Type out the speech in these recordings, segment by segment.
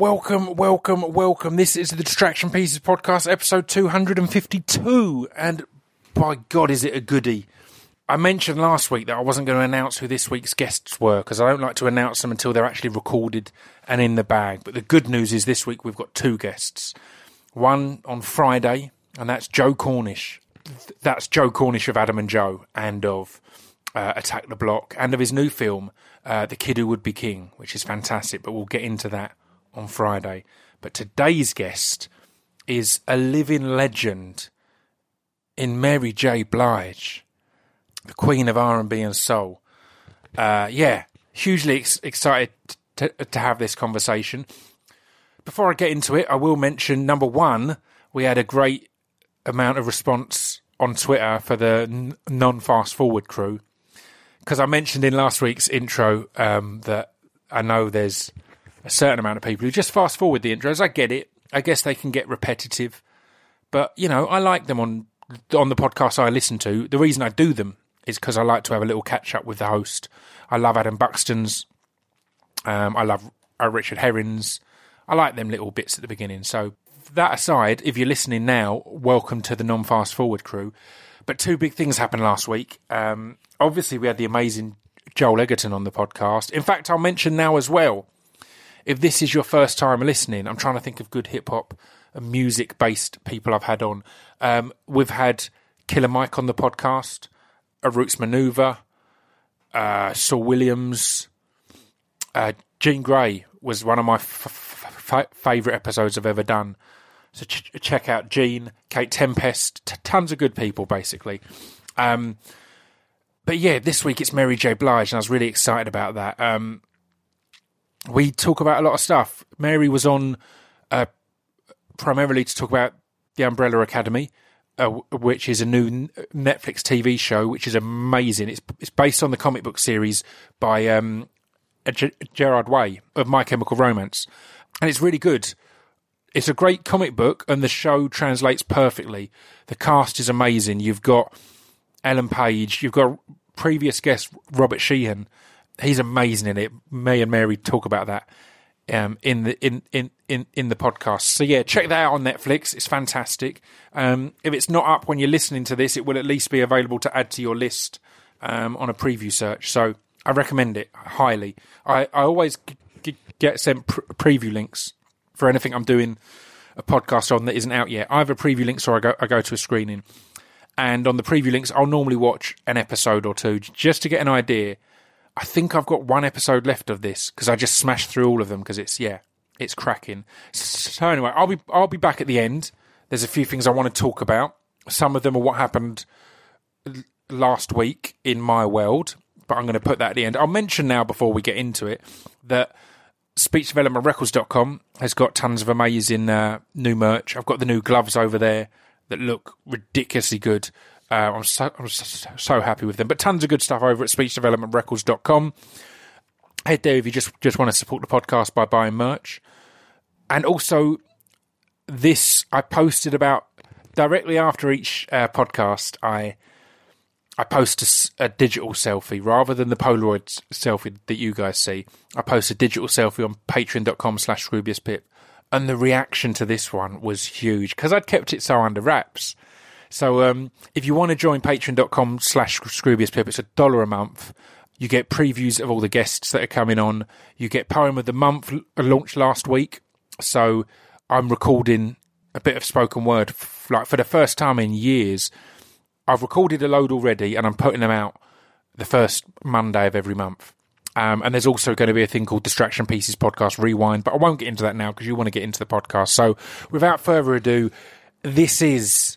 Welcome, welcome, welcome. This is the Distraction Pieces podcast, episode 252. And by God, is it a goodie? I mentioned last week that I wasn't going to announce who this week's guests were because I don't like to announce them until they're actually recorded and in the bag. But the good news is this week we've got two guests. One on Friday, and that's Joe Cornish. That's Joe Cornish of Adam and Joe and of uh, Attack the Block and of his new film, uh, The Kid Who Would Be King, which is fantastic. But we'll get into that on Friday. But today's guest is a living legend in Mary J. Blige, the Queen of R and B and Soul. Uh, yeah, hugely ex- excited to, to have this conversation. Before I get into it, I will mention number one, we had a great amount of response on Twitter for the n- non fast forward crew. Because I mentioned in last week's intro um, that I know there's a certain amount of people who just fast forward the intros. I get it. I guess they can get repetitive, but you know, I like them on on the podcast I listen to. The reason I do them is because I like to have a little catch up with the host. I love Adam Buxton's. Um, I love uh, Richard Herring's. I like them little bits at the beginning. So that aside, if you're listening now, welcome to the non fast forward crew. But two big things happened last week. Um, obviously, we had the amazing Joel Edgerton on the podcast. In fact, I'll mention now as well if this is your first time listening, I'm trying to think of good hip hop and music based people I've had on. Um, we've had Killer Mike on the podcast, A Roots Manuva, uh, Saul Williams, uh, Jean Grae was one of my f- f- favourite episodes I've ever done. So ch- check out Jean, Kate Tempest, t- tons of good people basically. Um, but yeah, this week it's Mary J. Blige, and I was really excited about that. Um, we talk about a lot of stuff. Mary was on uh, primarily to talk about the Umbrella Academy, uh, which is a new Netflix TV show, which is amazing. It's it's based on the comic book series by um, G- Gerard Way of My Chemical Romance, and it's really good. It's a great comic book, and the show translates perfectly. The cast is amazing. You've got Ellen Page, you've got previous guest Robert Sheehan, he's amazing in it. May and Mary talk about that um, in the in, in, in, in the podcast. So yeah, check that out on Netflix. It's fantastic. Um, if it's not up when you're listening to this, it will at least be available to add to your list um, on a preview search. So I recommend it highly. I, I always g- get sent pr- preview links for anything I'm doing a podcast on that isn't out yet. I have a preview link, so I go I go to a screening. And on the preview links, I'll normally watch an episode or two just to get an idea I think I've got one episode left of this because I just smashed through all of them because it's yeah, it's cracking. So anyway, I'll be I'll be back at the end. There's a few things I want to talk about. Some of them are what happened last week in my world, but I'm going to put that at the end. I'll mention now before we get into it that speechdevelopmentrecords.com has got tons of amazing uh, new merch. I've got the new gloves over there that look ridiculously good. Uh, I'm so I'm so, happy with them. But tons of good stuff over at speechdevelopmentrecords.com. Head there if you just just want to support the podcast by buying merch. And also, this I posted about directly after each uh, podcast. I I post a, a, digital selfie rather than the Polaroid selfie that you guys see. I post a digital selfie on patreon.com slash Pip. And the reaction to this one was huge because I'd kept it so under wraps. So um, if you want to join patreon.com slash Pip, it's a dollar a month. You get previews of all the guests that are coming on. You get Poem of the Month launched last week. So I'm recording a bit of spoken word, like for the first time in years. I've recorded a load already and I'm putting them out the first Monday of every month. Um, and there's also going to be a thing called Distraction Pieces Podcast Rewind, but I won't get into that now because you want to get into the podcast. So without further ado, this is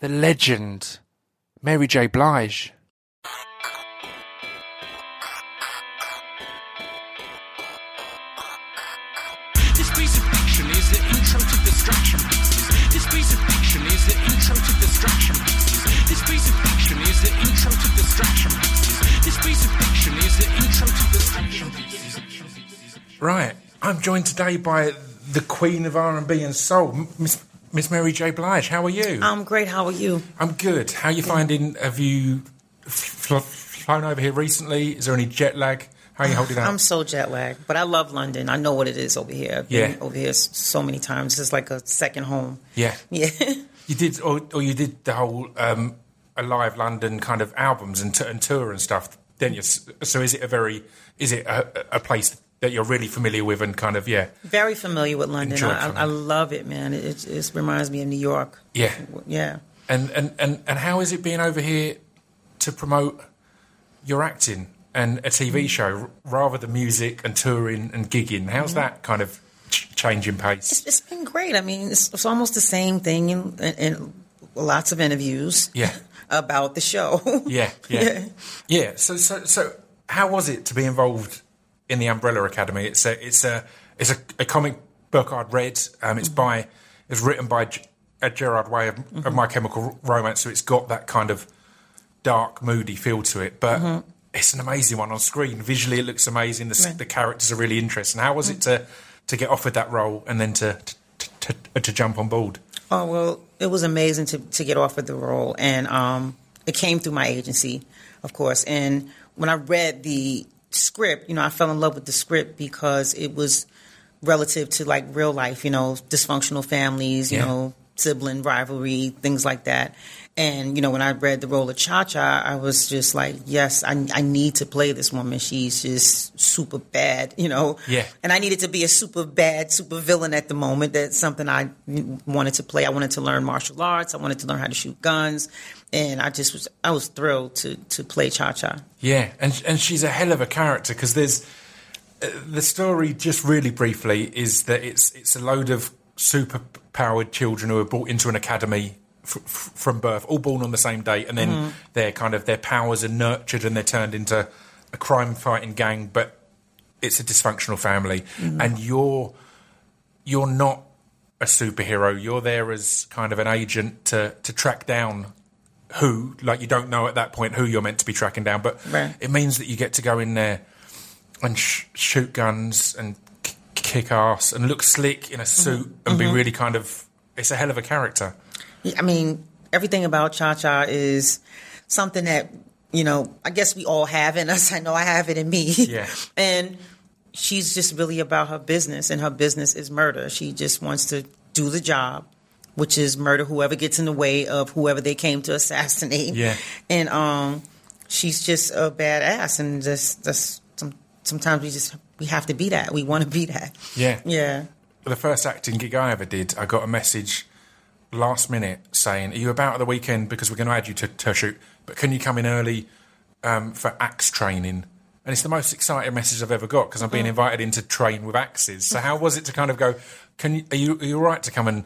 the legend, Mary J. Blige. This piece of fiction is the intro to distraction pieces. This piece of fiction is the intro to distraction pieces. This piece of fiction is the intro to distraction pieces. This piece of fiction is the intro to distraction pieces. Right, I'm joined today by the Queen of R&B and Soul, Miss Miss Mary J. Blige. How are you? I'm great. How are you? I'm good. How are you finding? Have you fl- flown over here recently? Is there any jet lag? How are you holding out? I'm so jet lagged, but I love London. I know what it is over here. I've been Yeah. over here so many times. It's like a second home. yeah. Yeah. You did, or, or you did the whole um, Alive London kind of albums and, t- and tour and stuff, didn't you? So is it a very, is it a, a place that you're really familiar with and kind of, yeah, Very familiar with London. I, I, love it, man. It, it, reminds me of New York. yeah. Yeah. And, and, and, and how is it being over here to promote your acting and a TV mm. show rather than music and touring and gigging? How's mm-hmm. that kind of ch- changing pace? It's, it's been great. I mean, it's, it's almost the same thing in, in, in lots of interviews Yeah. about the show. Yeah, yeah, yeah. So, so, so, how was it to be involved in the Umbrella Academy? It's a, it's a, it's a, a comic book I'd read. Um, it's by, it's written by G- uh, Gerard Way of, of My Chemical Romance, so it's got that kind of dark, moody feel to it. But it's an amazing one on screen. Visually, it looks amazing. The, Right. the characters are really interesting. How was it to to get offered that role and then to to, to, to, to jump on board? Oh well, it was amazing to to get offered the role, and um, it came through my agency, of course. And when I read the script, you know, I fell in love with the script because it was relative to like real life, you know, dysfunctional families, you Yeah. know, sibling rivalry, things like that. And you know, when I read the role of Cha Cha, I was just like, yes, I, I need to play this woman. She's just super bad, you know. Yeah. And I needed to be a super bad, super villain at the moment. That's something I wanted to play. I wanted to learn martial arts. I wanted to learn how to shoot guns, and I just was I was thrilled to to play Cha Cha. Yeah, and and she's a hell of a character because there's uh, the story. Just really briefly, is that it's it's a load of super powered children who are brought into an academy f- from birth, all born on the same day, and then mm-hmm. their kind of their powers are nurtured and they're turned into a crime fighting gang, but it's a dysfunctional family, mm-hmm. and you're you're not a superhero. You're there as kind of an agent to to track down who, like you don't know at that point who you're meant to be tracking down, but Right. it means that you get to go in there and sh- shoot guns and k- kick ass and look slick in a suit mm-hmm. and be really kind of. It's a hell of a character. I mean, everything about Cha Cha is something that, you know, I guess we all have in us. I know I have it in me. Yeah. and she's just really about her business, and her business is murder. She just wants to do the job, which is murder whoever gets in the way of whoever they came to assassinate. Yeah. And um, she's just a badass, and just, just some, sometimes we just we have to be that. We want to be that. Yeah. Yeah. The first acting gig I ever did, I got a message last minute saying, "Are you about at the weekend? Because we're going to add you to, to shoot, but can you come in early um, for axe training?" And it's the most exciting message I've ever got because I'm being invited in to train with axes. So how was it to kind of go? Can you are you are you all right to come and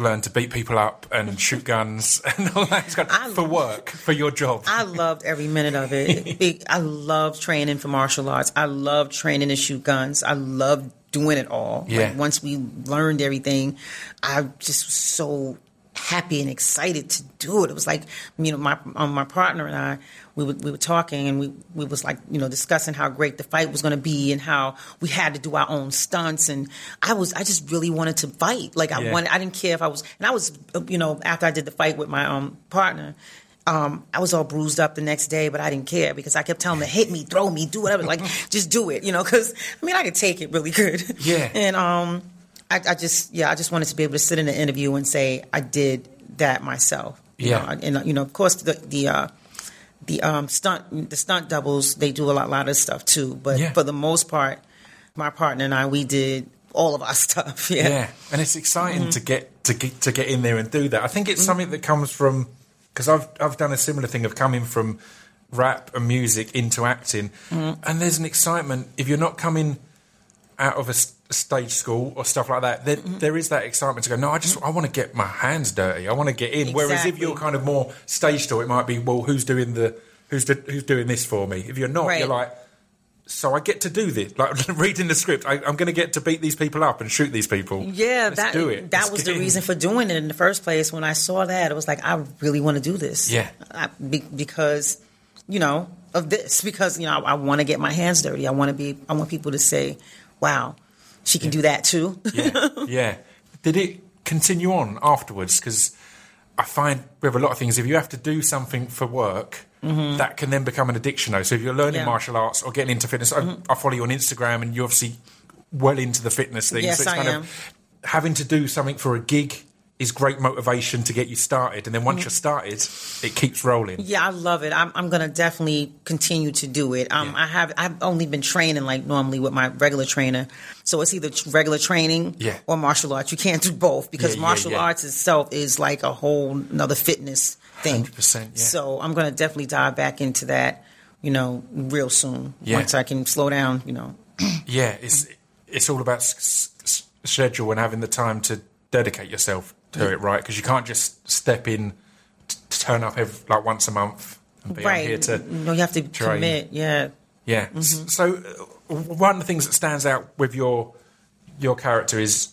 learn to beat people up and shoot guns and all that kind of- for work for your job? I loved every minute of it. It- I loved training for martial arts. I loved training to shoot guns. I loved doing it all. Yeah. Like once we learned everything, I just was so happy and excited to do it. It was like you know my um, my partner and I we were, we were talking and we we was like you know discussing how great the fight was going to be and how we had to do our own stunts and I was I just really wanted to fight. Like I Yeah. wanted I didn't care if I was and I was you know after I did the fight with my um partner um, I was all bruised up the next day, but I didn't care because I kept telling them, to hit me, throw me, do whatever. Like, just do it, you know, because, I mean, I could take it really good. Yeah. And um, I, I just, yeah, I just wanted to be able to sit in an interview and say, I did that myself. You Yeah. know, and, you know, of course, the, the, uh, the um, stunt, the stunt doubles, they do a lot, lot of stuff too. But Yeah. for the most part, my partner and I, we did all of our stuff. Yeah. Yeah, and it's exciting Mm-hmm. to get to get to get in there and do that. I think it's something that comes from because I've I've done a similar thing of coming from rap and music into acting, Mm-hmm. and there's an excitement if you're not coming out of a stage school or stuff like that. There, Mm-hmm. there is that excitement to go. No, I just I want to get my hands dirty. I want to get in. Whereas if you're kind of more stage store, it might be well, who's doing the who's the, who's doing this for me? If you're not, Right. you're like. So I get to do this, like reading the script. I, I'm going to get to beat these people up and shoot these people. Yeah, Let's that do it. that Let's was the in. reason for doing it in the first place. When I saw that, it was like I really want to do this. Yeah. I, be, because you know of this. Because you know I, I want to get my hands dirty. I want to be. I want people to say, "Wow, she can do that too." yeah, yeah. Did it continue on afterwards? Because I find with a lot of things, if you have to do something for work, that can then become an addiction though. So if you're learning Yeah. Mm-hmm. martial arts or getting into fitness, I, I follow you on Instagram and you're obviously well into the fitness thing. Yes, so it's I kind am. of having to do something for a gig is great motivation to get you started. And then once you're started, it keeps rolling. Yeah, I love it. I'm, I'm going to definitely continue to do it. Um, Yeah. I have I've only been training like normally with my regular trainer, so it's either regular training Yeah. or martial arts. You can't do both because Yeah, martial arts itself is like a whole another fitness thing. 100%, yeah. So I'm going to definitely dive back into that. You know, real soon once I can slow down. You know, Yeah, it's it's all about s- s- schedule and having the time to dedicate yourself to it, right? Because you can't just step in, t- to turn up every, like once a month and be right? Here to. know, you have to train. commit. Yeah. Yeah. Mm-hmm. So uh, one of the things that stands out with your your character is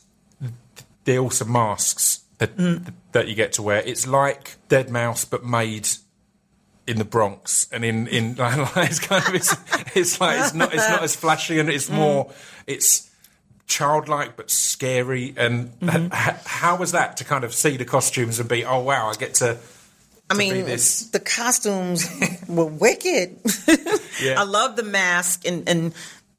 the awesome masks that Mm. that you get to wear. It's like Deadmau5, but made in the Bronx, and in in like, it's kind of it's, it's like it's not it's not as flashy, and Mm. it's more it's childlike but scary. And Mm-hmm. h- how was that to kind of see the costumes and be oh wow, I get to. I to mean, the costumes were wicked. Yeah. I love the mask and and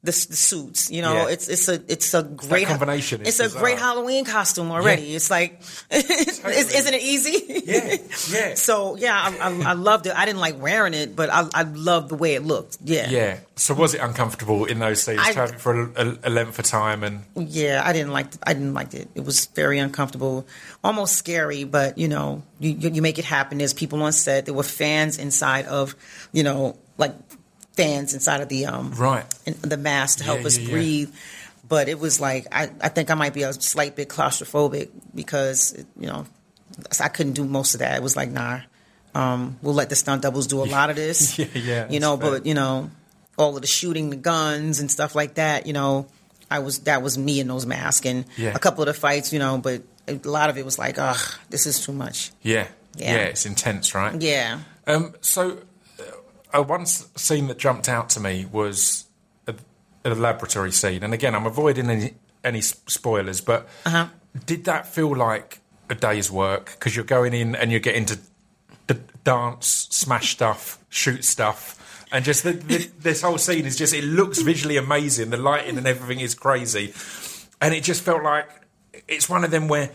the, the suits. You know, Yeah. it's it's a it's a great combination is It's a great Halloween costume already. Yeah. It's like, is, isn't it easy? Yeah, yeah. So yeah, I, I, I loved it. I didn't like wearing it, but I I loved the way it looked. Yeah. Yeah. So was it uncomfortable in those scenes I- for a, a, a length of time and Yeah, I didn't like. I didn't like it. It was very uncomfortable, almost scary. But you know, you you you make it happen. There's people on set. There were fans inside of, you know, like fans inside of the um right? in the mask to help Yeah, us yeah, yeah. breathe. But it was like I, I think I might be a slight bit claustrophobic because you know I couldn't do most of that. It was like nah, um, we'll let the stunt doubles do a lot of this. Yeah, yeah, You know, fair. but you know, all of the shooting, the guns and stuff like that. You know, I was that was me in those masks and Yeah. a couple of the fights. You know, but a lot of it was like, ugh, this is too much. Yeah. Yeah. Yeah. it's intense, right? Yeah. Um, so, uh, one scene that jumped out to me was a, a laboratory scene, and again, I'm avoiding any any spoilers, but Uh-huh. did that feel like a day's work? Because you're going in and you're getting to d- dance, smash stuff, shoot stuff. And just the, the, this whole scene is just—it looks visually amazing. The lighting and everything is crazy, and it just felt like it's one of them where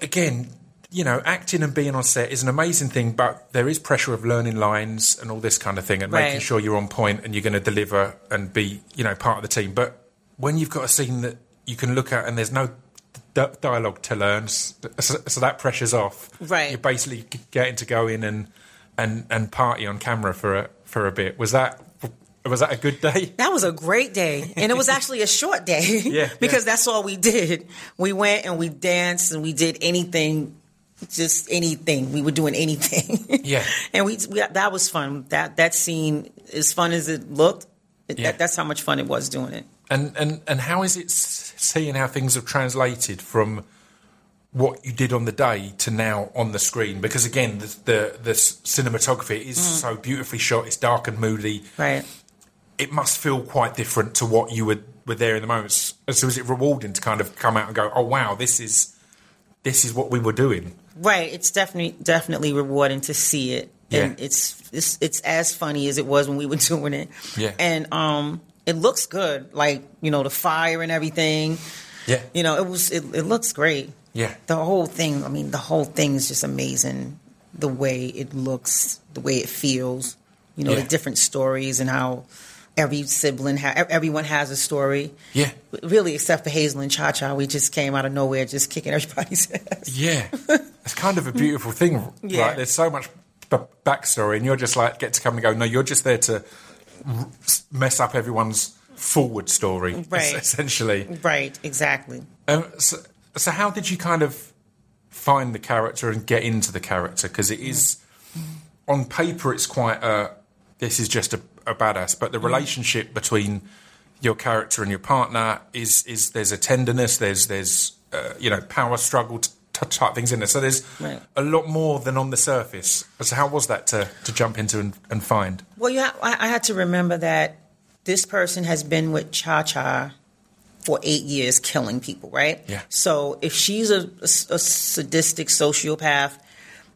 again, you know, acting and being on set is an amazing thing, but there is pressure of learning lines and all this kind of thing and making sure you're on point and you're going to deliver and be, you know, part of the team. But when you've got a scene that you can look at and there's no d- dialogue to learn, so, so that pressure's off. Right. You're basically getting to go in and and and party on camera for a for a bit. Was that was that a good day? That was a great day. And it was actually a short day. Yeah, because yeah. that's all we did. We went and we danced and we did anything, just anything. We were doing anything. Yeah. and we, we that was fun. That that scene, as fun as it looked, it, Yeah. that, that's how much fun it was doing it. And and and how is it seeing how things have translated from what you did on the day to now on the screen? Because again, the the, the cinematography is mm. so beautifully shot. It's dark and moody. Right. It must feel quite different to what you were were there in the moment. So is it rewarding to kind of come out and go, oh wow, this is this is what we were doing. Right. It's definitely definitely rewarding to see it. And it's it's it's as funny as it was when we were doing it. Yeah. And um it looks good. Like, you know, the fire and everything. Yeah. You know, it was it, it looks great. Yeah. The whole thing, I mean, the whole thing is just amazing. The way it looks, the way it feels, you know, Yeah. the different stories and how every sibling, ha- everyone has a story. Yeah. Really, except for Hazel and Cha Cha, we just came out of nowhere, just kicking everybody's ass. Yeah, it's kind of a beautiful thing, Yeah. right? There's so much b- backstory, and you're just like get to come and go. No, you're just there to r- mess up everyone's forward story, Right. essentially. Right, exactly. Um, so, so, how did you kind of find the character and get into the character? Because it is on paper, it's quite a. This is just a, a badass, but the Mm. relationship between your character and your partner is is there's a tenderness, there's there's uh, you know power struggle t- type things in there. So there's Right. a lot more than on the surface. So how was that to to jump into and, and find? Well, yeah, I, I had to remember that this person has been with Cha Cha for eight years, killing people, right? Yeah. So if she's a, a- a sadistic sociopath,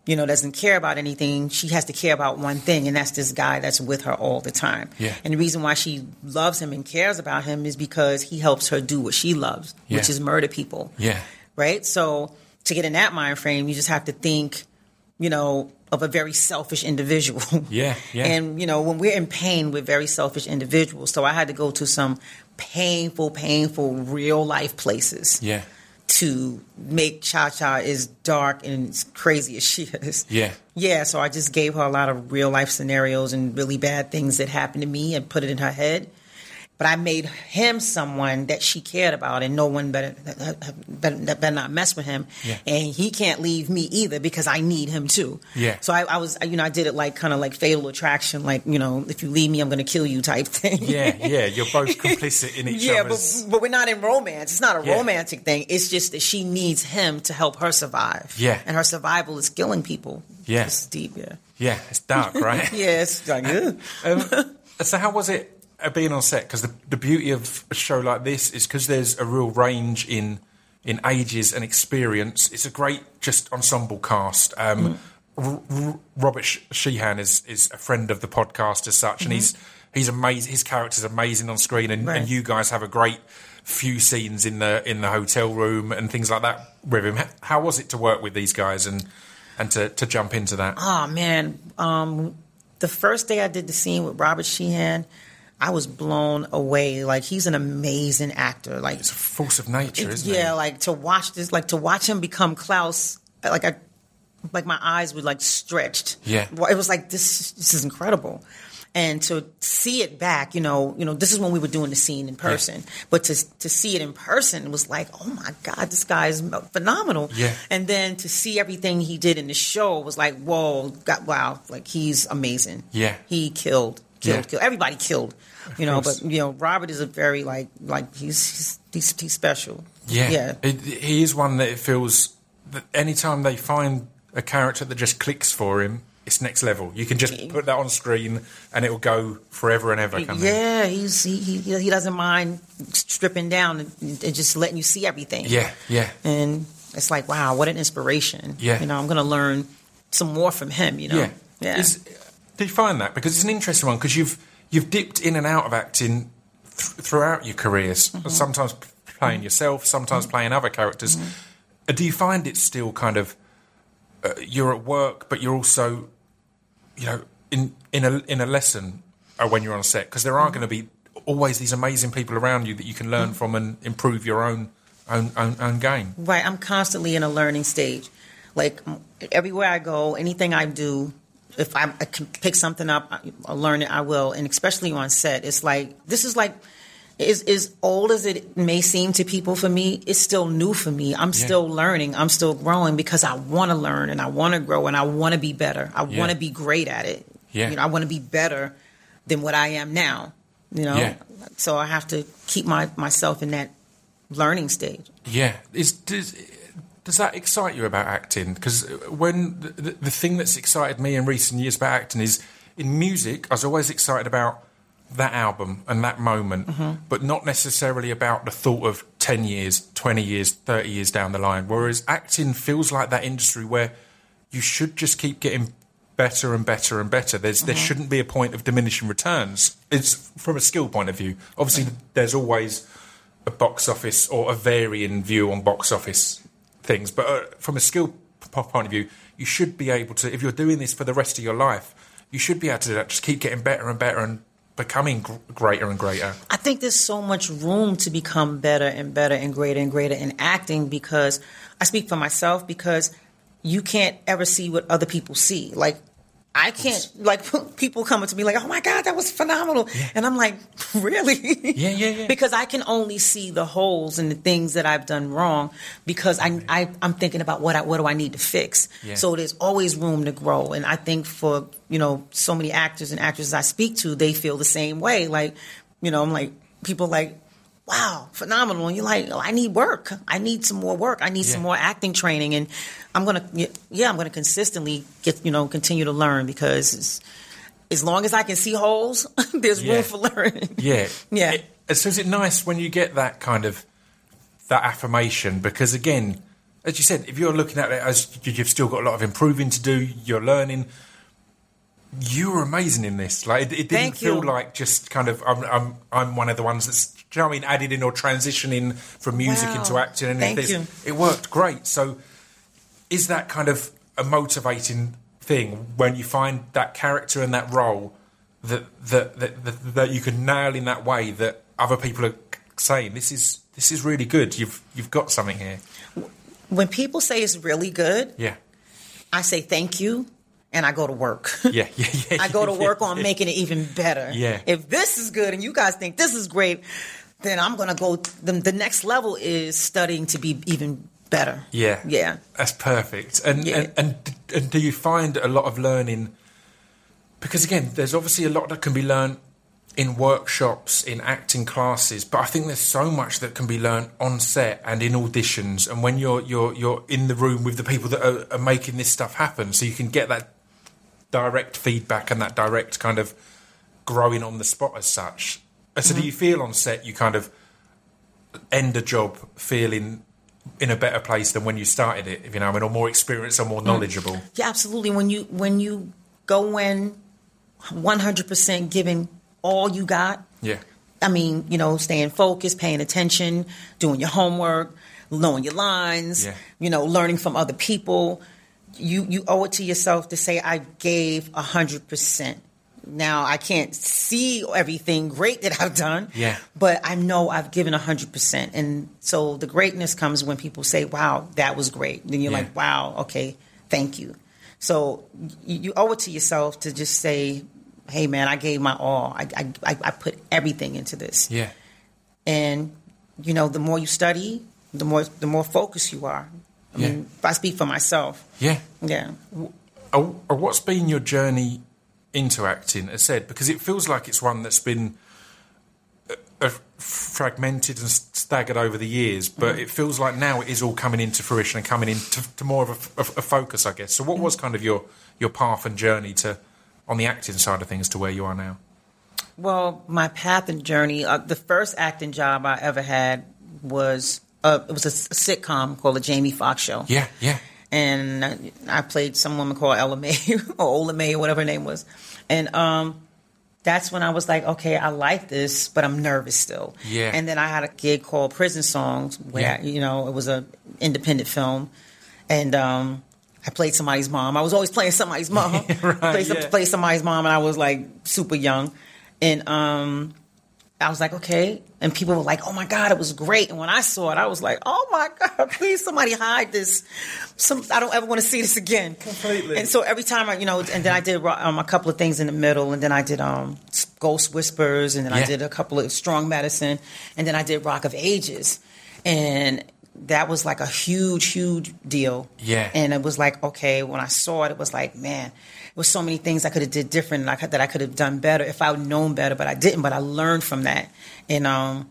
you know, doesn't care about anything. She has to care about one thing, and that's this guy that's with her all the time. Yeah. And the reason why she loves him and cares about him is because he helps her do what she loves, which is murder people. Yeah. Right? So to get in that mind frame, you just have to think, you know, of a very selfish individual. Yeah, yeah. And, you know, when we're in pain, we're very selfish individuals. So I had to go to some painful, painful, real life places Yeah. to make Cha Cha as dark and as crazy as she is. Yeah. Yeah, so I just gave her a lot of real life scenarios and really bad things that happened to me and put it in her head. But I made him someone that she cared about, and no one better better, better not mess with him. Yeah. And he can't leave me either because I need him too. Yeah. So I, I was, you know, I did it like kind of like Fatal Attraction, like you know, if you leave me, I'm going to kill you type thing. Yeah. Yeah. You're both complicit in each Yeah, other's. but, but we're not in romance. It's not a Yeah. romantic thing. It's just that she needs him to help her survive. Yeah. And her survival is killing people. Yeah. It's deep, yeah. Yeah. It's dark, right? Yeah, it's like. Um, so how was it being on set? Because the, the beauty of a show like this is because there's a real range in in ages and experience. It's a great just ensemble cast. Um, R- R- Robert Sheehan is is a friend of the podcast as such, and he's he's amazing. His character's amazing on screen, and, Right. and you guys have a great few scenes in the in the hotel room and things like that with him. How was it to work with these guys and and to, to jump into that? oh man. Um, the first day I did the scene with Robert Sheehan, I was blown away. Like he's an amazing actor. Like It's a force of nature, isn't yeah, it? Yeah, like to watch this, like to watch him become Klaus. Like I, like my eyes were like stretched. Yeah. It was like this. This is incredible, and to see it back, you know, you know, this is when we were doing the scene in person, but to to see it in person was like, oh my god, this guy is phenomenal. Yeah. And then to see everything he did in the show was like, whoa, God, wow, like he's amazing. Yeah. He killed, killed, Yeah. killed. Everybody killed. You know, but you know, Robert is a very like like he's he's he's, he's special. Yeah, Yeah. It, he is one that it feels that anytime they find a character that just clicks for him, it's next level. You can just put that on screen and it will go forever and ever. Yeah, he's he, he he doesn't mind stripping down and, and just letting you see everything. yeah, yeah, and it's like wow, what an inspiration. Yeah. you know, I'm gonna learn some more from him. You know, yeah. yeah. Is, do you find that because it's an interesting one because you've you've dipped in and out of acting th- throughout your careers. Mm-hmm. Sometimes playing yourself, sometimes playing other characters. Mm-hmm. Uh, Do you find it still kind of uh, you're at work, but you're also you know in in a in a lesson uh, when you're on set because there are going to be always these amazing people around you that you can learn from and improve your own own own, own game. Right, I'm constantly in a learning stage. Like everywhere I go, anything I do, if I, I can pick something up, I, I learn it, I will. And especially on set, it's like this is like as as old as it may seem to people for me, it's still new for me. I'm Yeah. still learning. I'm still growing because I want to learn and I want to grow and I want to be better. I Yeah. want to be great at it. Yeah. You know, I want to be better than what I am now. You know, Yeah. so I have to keep my myself in that learning stage. Yeah, is does does that excite you about acting? Because uh, when the, the, thing that's excited me in recent years about acting is in music, I was always excited about that album and that moment, mm-hmm. but not necessarily about the thought of ten years, twenty years, thirty years down the line. Whereas acting feels like that industry where you should just keep getting better and better and better. There's there mm-hmm. shouldn't be a point of diminishing returns. It's from a skill point of view. Obviously, mm-hmm. there's always a box office or a varying view on box office things, but uh, from a skill point of view, you should be able to. If you're doing this for the rest of your life, you should be able to. Just keep getting better and better and becoming gr- greater and greater. I think there's so much room to become better and better and greater and greater in acting because I speak for myself because you can't ever see what other people see. Like I can't like people coming to me like, "Oh my god, that was phenomenal," and I'm like, "Really?" Yeah, yeah, yeah. because I can only see the holes and the things that I've done wrong because I, I I'm thinking about what I what do I need to fix. Yeah. So there's always room to grow, and I think for you know so many actors and actresses I speak to, they feel the same way. Like, you know, I'm like people like. Wow, phenomenal! And you're like, oh, I need work. I need some more work. I need some more acting training, and I'm gonna, yeah, I'm gonna consistently get, you know, continue to learn because as long as I can see holes, there's Yeah. room for learning. Yeah, Yeah. It- so is it nice when you get that kind of that affirmation? Because again, as you said, if you're looking at it as you've still got a lot of improving to do, you're learning. You were amazing in this. Like it, it didn't feel like just kind of I'm I'm I'm one of the ones that's you know what I mean added in or transitioning from music Wow. into acting and Thank you. It worked great. So is that kind of a motivating thing when you find that character and that role that that that, that, that you can nail in that way that other people are saying this is this is really good. You've you've got something here. When people say it's really good, Yeah. I say thank you and I go to work. Yeah, yeah, yeah. I go to yeah, work on yeah. making it even better. Yeah. If this is good and you guys think this is great, then I'm going to go. The, the next level is studying to be even better. Yeah, Yeah. that's perfect. And, Yeah. and and and do you find a lot of learning? Because again, there's obviously a lot that can be learned in workshops, in acting classes, but I think there's so much that can be learned on set and in auditions, and when you're you're you're in the room with the people that are, are making this stuff happen, so you can get that direct feedback and that direct kind of growing on the spot as such. So, do mm-hmm. you feel on set you kind of end a job feeling in a better place than when you started it? If you know, I mean, or more experienced or more mm. knowledgeable? Yeah, absolutely. When you when you go in 100% giving all you got, Yeah, I mean, you know, staying focused, paying attention, doing your homework, knowing your lines, Yeah. you know, learning from other people. You you owe it to yourself to say I gave hundred percent. Now I can't see everything great that I've done, Yeah. but I know I've given hundred percent, and so the greatness comes when people say, "Wow, that was great." Then you're Yeah. like, "Wow, okay, thank you." So you, owe it to yourself to just say, "Hey, man, I gave my all. I I, I put everything into this." yeah, and you know the more you study the more the more focused you are i Yeah. mean if i speak for myself yeah. yeah Uh, uh, what's been your journey into acting? As said, because it feels like it's one that's been uh, uh, fragmented and staggered over the years, but it feels like now it is all coming into fruition and coming into to more of a, a- a focus, I guess. So, what was kind of your your path and journey to on the acting side of things to where you are now? well my path and journey uh, the first acting job i ever had was uh, it was a sitcom called the jamie foxx show Yeah, yeah, and I- I played some woman called Ella May or Ola May or whatever her name was, and um, that's when I was like, okay, I like this, but I'm nervous still. Yeah. And then I had a gig called Prison Songs, where Yeah. you know it was a independent film, and um, I played somebody's mom. I was always playing somebody's mom. Right, played, yeah. played somebody's mom, and I was like super young, and um, I was like, okay. And people were like, oh my God, it was great. And when I saw it, I was like, oh my God, please somebody hide this. Some, I don't ever want to see this again. Completely. And so every time I, you know, and then I did um, a couple of things in the middle, and then I did um, Ghost Whispers, and then Yeah. I did a couple of Strong Medicine, and then I did Rock of Ages. And that was like a huge, huge deal. Yeah. And it was like, okay, when I saw it, it was like, man, there was so many things I could have did different and I could, that I could have done better if I would known better, but I didn't. But I learned from that, and um,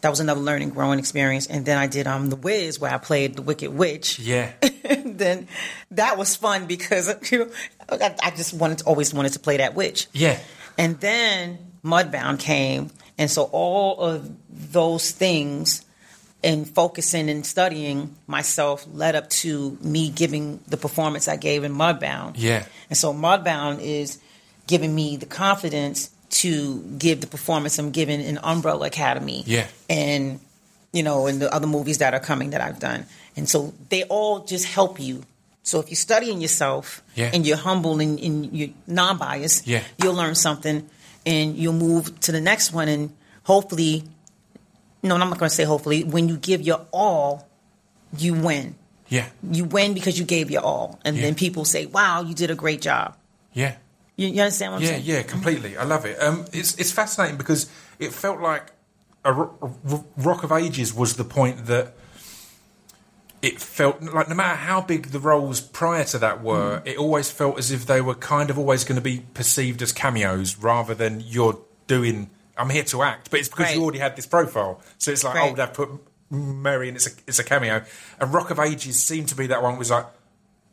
that was another learning, growing experience. And then I did um, the Wiz, where I played the Wicked Witch. yeah, and then that was fun because you know, I, I just wanted to, always wanted to play that witch. yeah, And then Mudbound came, and so all of those things and focusing and studying myself led up to me giving the performance I gave in Mudbound. yeah, And so Mudbound is giving me the confidence to give the performance I'm giving in Umbrella Academy. Yeah. And, you know, and the other movies that are coming that I've done. And so they all just help you. So if you're studying yourself Yeah. and you're humble and, and you're non-biased, Yeah. you'll learn something and you'll move to the next one and hopefully, no, I'm not going to say hopefully, when you give your all, you win. yeah, You win because you gave your all. And Yeah. then people say, wow, you did a great job. yeah. You, you understand what I'm Yeah, saying? yeah, yeah, completely. I love it. Um, it's it's fascinating because it felt like a, Ro- a Rock of Ages was the point that it felt like no matter how big the roles prior to that were, Mm. it always felt as if they were kind of always going to be perceived as cameos rather than you're doing. I'm here to act, but it's because you already had this profile. So it's like, oh, they've put Mary and it's a it's a cameo. And Rock of Ages seemed to be that one. Was like,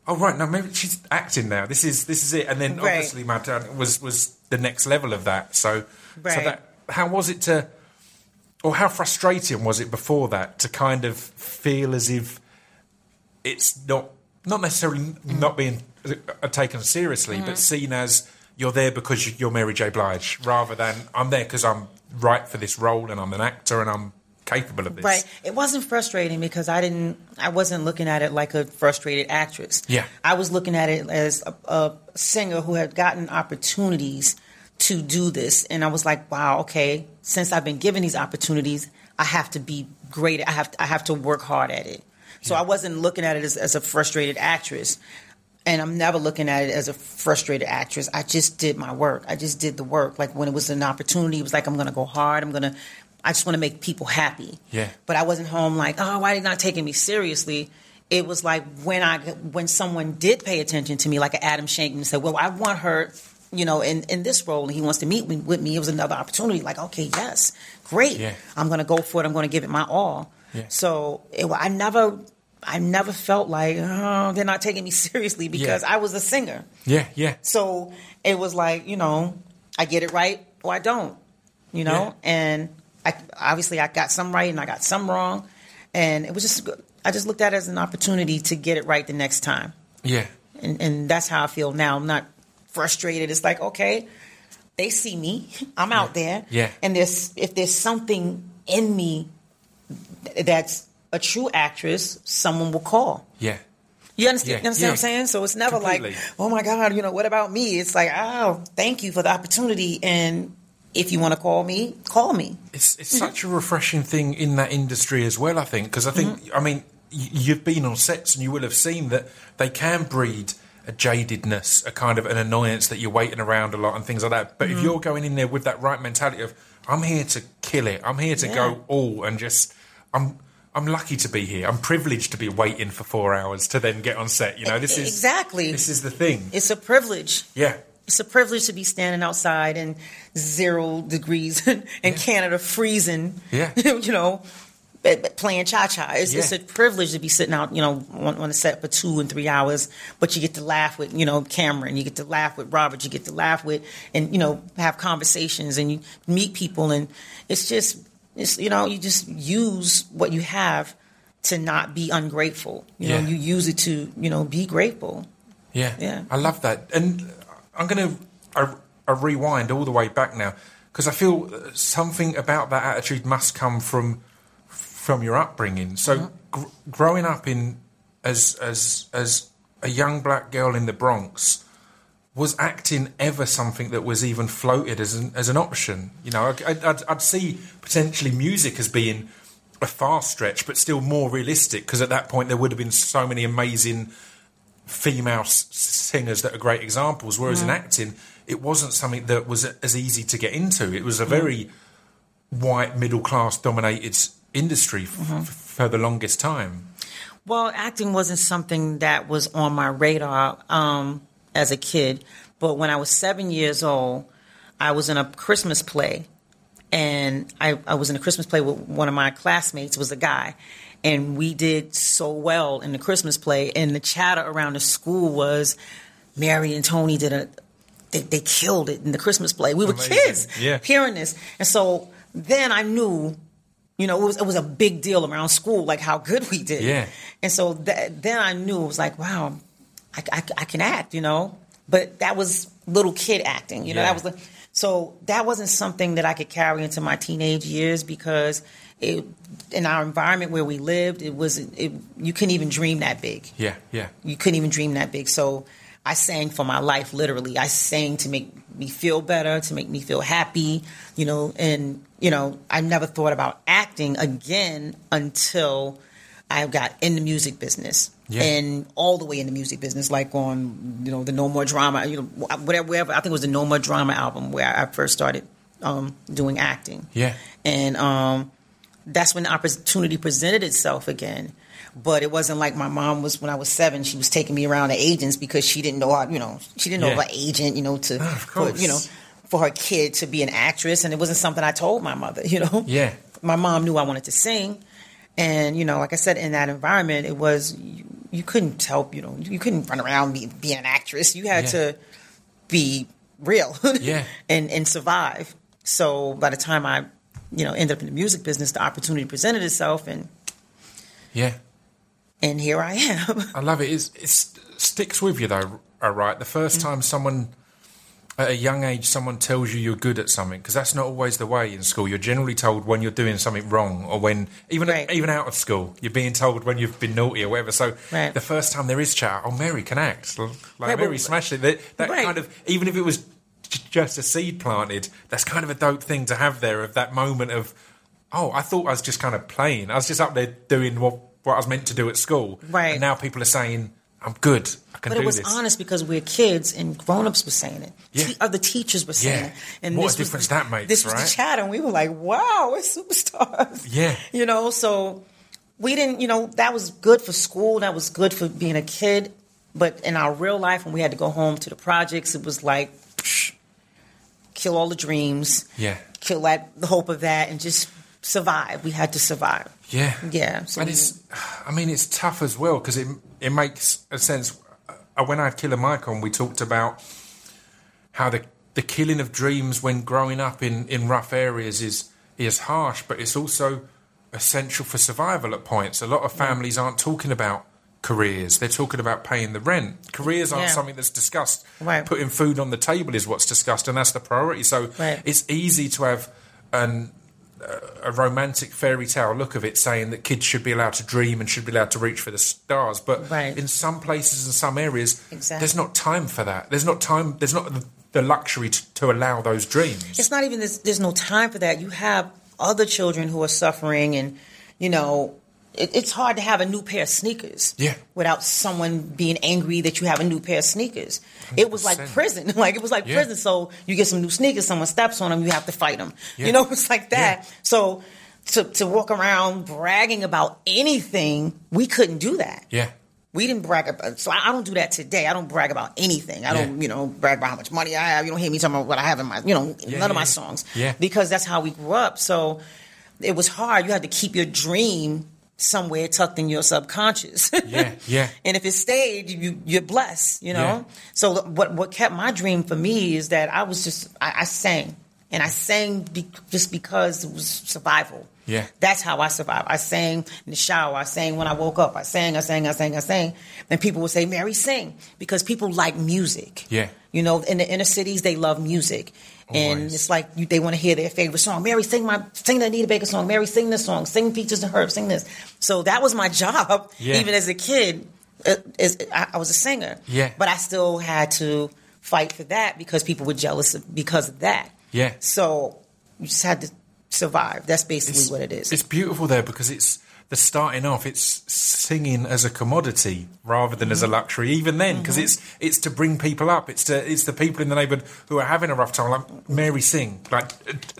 oh right, no, maybe she's acting now. This is this is it. And then obviously my dad was was the next level of that. So so that how was it to, or how frustrating was it before that to kind of feel as if it's not not necessarily not being uh, taken seriously, but seen as you're there because you're Mary J. Blige, rather than I'm there because I'm right for this role and I'm an actor and I'm capable of this. Right. It wasn't frustrating because I didn't. I wasn't looking at it like a frustrated actress. Yeah. I was looking at it as a, a singer who had gotten opportunities to do this, and I was like, wow, okay. Since I've been given these opportunities, I have to be great. I have I have to work hard at it. So I wasn't looking at it as, as a frustrated actress. And I'm never looking at it as a frustrated actress. I just did my work. I just did the work. Like when it was an opportunity, it was like I'm going to go hard. I'm going to. I just want to make people happy. Yeah. But I wasn't home like, oh, why are they not taking me seriously? It was like when I when someone did pay attention to me, like Adam Shankman said, well, I want her, you know, in in this role, and he wants to meet me, with me. It was another opportunity. Like, okay, yes, great. Yeah. I'm going to go for it. I'm going to give it my all. Yeah. So it, I never. I never felt like oh they're not taking me seriously because Yeah. I was a singer. Yeah, yeah, So it was like, you know, I get it right or I don't, you know? Yeah. And I obviously I got some right and I got some wrong. And it was just, I just looked at it as an opportunity to get it right the next time. yeah, And, and that's how I feel now. I'm not frustrated. It's like, okay, they see me. I'm out there. Yeah. And there's, if there's something in me that's a true actress, someone will call. yeah. You understand, Yeah, you understand yeah. what I'm saying? So it's never Completely. like, oh my God, you know, what about me? It's like, oh, thank you for the opportunity. And if you want to call me, call me. It's it's such a refreshing thing in that industry as well. I think because I think Mm-hmm. I mean you've been on sets and you will have seen that they can breed a jadedness, a kind of an annoyance that you're waiting around a lot and things like that. But Mm-hmm. if you're going in there with that right mentality of I'm here to kill it, I'm here to Yeah. go all and just I'm. I'm lucky to be here. I'm privileged to be waiting for four hours to then get on set. You know, this is Exactly. This is the thing. It's a privilege. Yeah, It's a privilege to be standing outside in zero degrees in Canada, freezing. Yeah. you know, playing cha cha. It's, it's a privilege to be sitting out, you know, on, on a set for two and three hours. But you get to laugh with, you know, Cameron. You get to laugh with Robert. You get to laugh with, and you know, have conversations and you meet people. And it's just, it's you know, you just use what you have to not be ungrateful. You Yeah. know, you use it to, you know, be grateful. Yeah, Yeah. I love that, and I'm going to I, rewind all the way back now because I feel something about that attitude must come from from your upbringing. So, mm-hmm. gr- growing up in as as as a young black girl in the Bronx. Was acting ever something that was even floated as an, as an option? You know, I- I'd, I'd, see potentially music as being a far stretch, but still more realistic because at that point there would have been so many amazing female s- singers that are great examples. Whereas in acting, it wasn't something that was as easy to get into. It was a very white middle class dominated industry f- for the longest time. Well, acting wasn't something that was on my radar um, as a kid. But when I was seven years old, I was in a Christmas play. And I, I was in a Christmas play with one of my classmates, was a guy. And we did so well in the Christmas play. And the chatter around the school was Mary and Tony did a, they, they killed it in the Christmas play. We were Amazing. kids Yeah. hearing this. And so then I knew you know, it was it was a big deal around school, like how good we did. Yeah. And so that, then I knew it was like, wow, I, I, I can act, you know. But that was little kid acting, you know. Yeah. That was the, so that wasn't something that I could carry into my teenage years because it, in our environment where we lived, it was it, you couldn't even dream that big Yeah, yeah, you couldn't even dream that big. So I sang for my life, literally. I sang to make me feel better, to make me feel happy, you know, and, you know, I never thought about acting again until I got in the music business. Yeah. And all the way in the music business, like on, you know, the No More Drama, you know, whatever, wherever. I think it was the No More Drama album where I first started um, doing acting. yeah, And um, that's when the opportunity presented itself again. But it wasn't like my mom was when I was seven. She was taking me around to agents because she didn't know how, you know, she didn't know Yeah. of an agent, you know, to, of for, you know, for her kid to be an actress. And it wasn't something I told my mother, you know. Yeah. My mom knew I wanted to sing. And, you know, like I said, in that environment, it was, you, couldn't help, you know, you couldn't run around be, be an actress. You had Yeah. to be real Yeah. and, and survive. So by the time I, you know, ended up in the music business, the opportunity presented itself and yeah. and here I am. I love it. It's, it sticks with you though, all right? The 1st mm. time someone at a young age someone tells you you're good at something because that's not always the way in school. You're generally told when you're doing something wrong or when even Right. even out of school you're being told when you've been naughty or whatever. So Right. the first time there is chat, oh Mary can act, like Right, Mary but- smashed it. That, that kind of even if it was just a seed planted, that's kind of a dope thing to have there of that moment of oh I thought I was just kind of playing. I was just up there doing what what I was meant to do at school. Right. And now people are saying I'm good. I can But do it was this. honest because we're kids and grown-ups were saying it. Yeah. Te- other teachers were saying Yeah. it. And What a difference that makes, This was right? the chat, and we were like, "Wow, we're superstars." Yeah. you know. So we didn't, you know, that was good for school. That was good for being a kid. But in our real life, when we had to go home to the projects, it was like, psh, kill all the dreams, Yeah. kill that the hope of that, and just survive. We had to survive. Yeah, Yeah, so and we- it's, I mean, it's tough as well because it it makes a sense. Uh, When I had Killer Mike on, we talked about how the the killing of dreams when growing up in in rough areas is is harsh, but it's also essential for survival at points. A lot of families aren't talking about careers; they're talking about paying the rent. Careers aren't Yeah. something that's discussed. Right. Putting food on the table is what's discussed, and that's the priority. So Right. it's easy to have an a romantic fairy tale look of it, saying that kids should be allowed to dream and should be allowed to reach for the stars. But Right. in some places and some areas, Exactly. there's not time for that. There's not time. There's not the, the luxury to, to allow those dreams. it's not even there's, there's no time for that. You have other children who are suffering, and you know it, it's hard to have a new pair of sneakers. Yeah. Without someone being angry that you have a new pair of sneakers, it was like prison. Like it was like Yeah. prison. So you get some new sneakers, someone steps on them, you have to fight them. Yeah. You know, it's like that. So to to walk around bragging about anything, we couldn't do that. yeah, We didn't brag about, so I I don't do that today. I don't brag about anything. I don't, you know, brag about how much money I have. You don't hear me talking about what I have in my, you know, none of my songs. Yeah. Because that's how we grew up. So it was hard. You had to keep your dream somewhere tucked in your subconscious. Yeah, yeah. and if it stayed, you, you're blessed, you know? Yeah. So what, what kept my dream for me is that I was just, I, I sang. And I sang be, just because it was survival. Yeah. That's how I survived. I sang in the shower. I sang when I woke up. I sang, I sang, I sang, I sang. And people would say, Mary, sing. Because people like music. Yeah. You know, in the inner cities, they love music. And Always. it's like you, they want to hear their favorite song. Mary, sing my, sing the Anita Baker song. Mary, sing this song. Sing Peaches and Herb. Sing this. So that was my job, Yeah. even as a kid. Uh, as, I, I was a singer. Yeah. But I still had to fight for that because people were jealous of, because of that. Yeah. So you just had to survive. That's basically It's- what it is. It's beautiful there because it's the starting off. It's singing as a commodity rather than as Mm-hmm. a luxury. Even then, because it's it's to bring people up. It's to it's the people in the neighbourhood who are having a rough time. Like Mary, sing. Like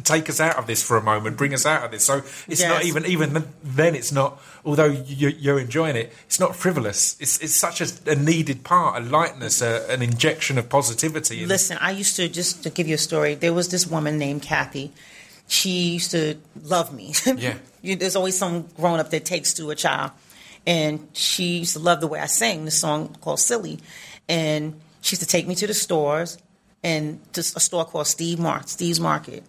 take us out of this for a moment. Bring us out of this. So it's not even even then. It's not. Although you, you're enjoying it, it's not frivolous. It's it's such a, a needed part, a lightness, a, an injection of positivity. Listen, I used to just to give you a story. There was this woman named Kathy. She used to love me. Yeah. you, there's always some grown up that takes to a child, and she used to love the way I sang the song called "Silly," and she used to take me to the stores and to a store called Steve Steve's Market.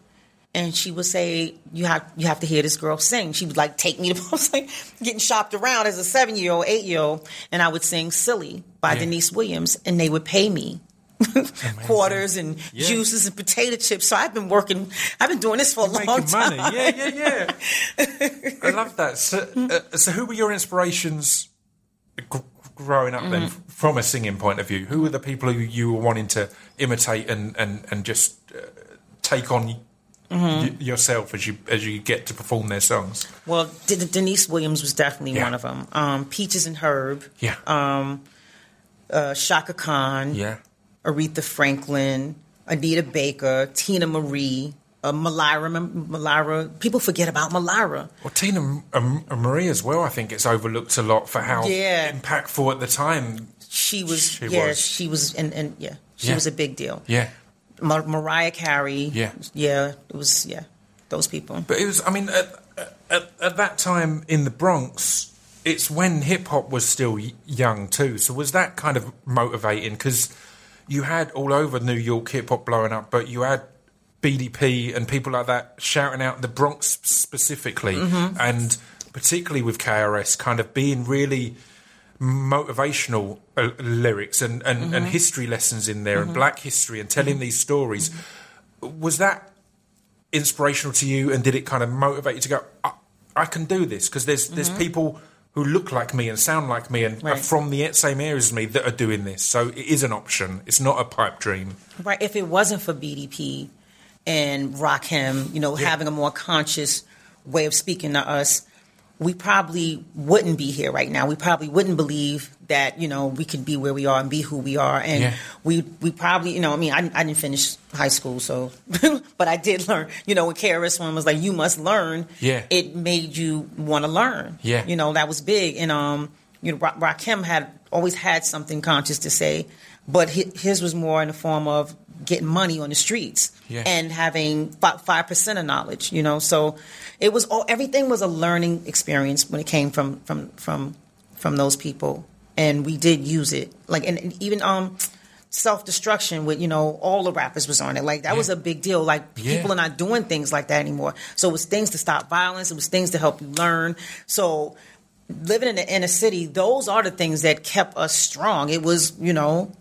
And she would say, "You have you have to hear this girl sing." She would like take me to I was like getting shopped around as a seven year old, eight year old, and I would sing "Silly" by Yeah. Deniece Williams, and they would pay me quarters and Yeah. juices and potato chips. So I've been working. I've been doing this for a long time. money. Yeah, yeah, yeah. I love that. So, uh, so who were your inspirations g- growing up then, Mm-hmm. from a singing point of view? Who were the people who you were wanting to imitate and and and just uh, take on? Mm-hmm. y- yourself as you as you get to perform their songs. Well, D- Deniece Williams was definitely Yeah. one of them. Um, Peaches and Herb, Yeah, uh, Chaka Khan, yeah, Aretha Franklin, Anita Baker, Teena Marie, uh, Malira. Malira? People forget about Malira. well, Teena um, Marie as well. I think it's overlooked a lot for how Yeah. impactful at the time. She was, She yeah, was. she was, and, and yeah, she Yeah. was a big deal. Yeah, Mar- Mariah Carey, Yeah. yeah, it was, yeah, those people. But it was, I mean, at, at, at that time in the Bronx, it's when hip hop was still young too. So was that kind of motivating? Because you had all over New York hip hop blowing up, but you had BDP and people like that shouting out the Bronx specifically, and particularly with KRS, kind of being really motivational uh, lyrics and, and, Mm-hmm. and history lessons in there and black history and telling these stories. Mm-hmm. Was that inspirational to you and did it kind of motivate you to go, I, I can do this? Because there's, there's people who look like me and sound like me and are Mm-hmm. From the same areas as me that are doing this. So it is an option. It's not a pipe dream. Right. If it wasn't for BDP and Rakim, you know, Yeah. having a more conscious way of speaking to us, we probably wouldn't be here right now. We probably wouldn't believe that, you know, we could be where we are and be who we are. And Yeah. we we probably, you know, I mean, I, I didn't finish high school, so, but I did learn, you know, when KRS One was like, you must learn. Yeah. It made you want to learn. Yeah. You know, that was big. And, um, you know, Ra- Rakim had always had something conscious to say, but hi- his was more in the form of getting money on the streets Yeah. and having five percent of knowledge. You know, so it was all everything was a learning experience when it came from from from from those people, and we did use it. Like and, and even um. Self destruction with you know all the rappers was on it like that was a big deal like Yeah. people are not doing things like that anymore so it was things to stop violence it was things to help you learn so living in the inner city, those are the things that kept us strong. It was, you know,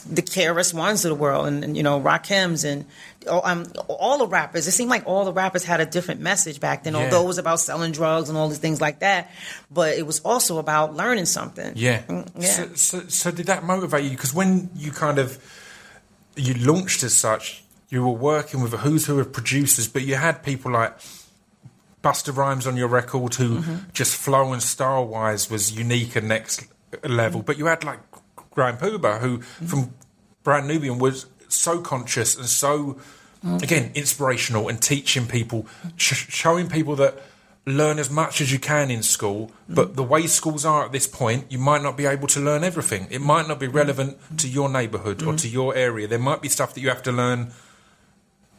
the KRS Ones of the world and, and, you know, Rakims and oh, um, all the rappers. It seemed like all the rappers had a different message back then, Yeah. although it was about selling drugs and all these things like that. But it was also about learning something. Yeah. Mm, yeah. So, so, so did that motivate you? Because when you kind of you launched as such, you were working with a who's who of producers, but you had people like Busta Rhymes on your record, who Mm-hmm. just flow and style wise was unique and next level. But you had like Grand Puba, who Mm-hmm. from Brand Nubian was so conscious and so Mm-hmm. again inspirational and teaching people, sh- showing people that learn as much as you can in school. Mm-hmm. But the way schools are at this point, you might not be able to learn everything. It might not be relevant to your neighbourhood or to your area. There might be stuff that you have to learn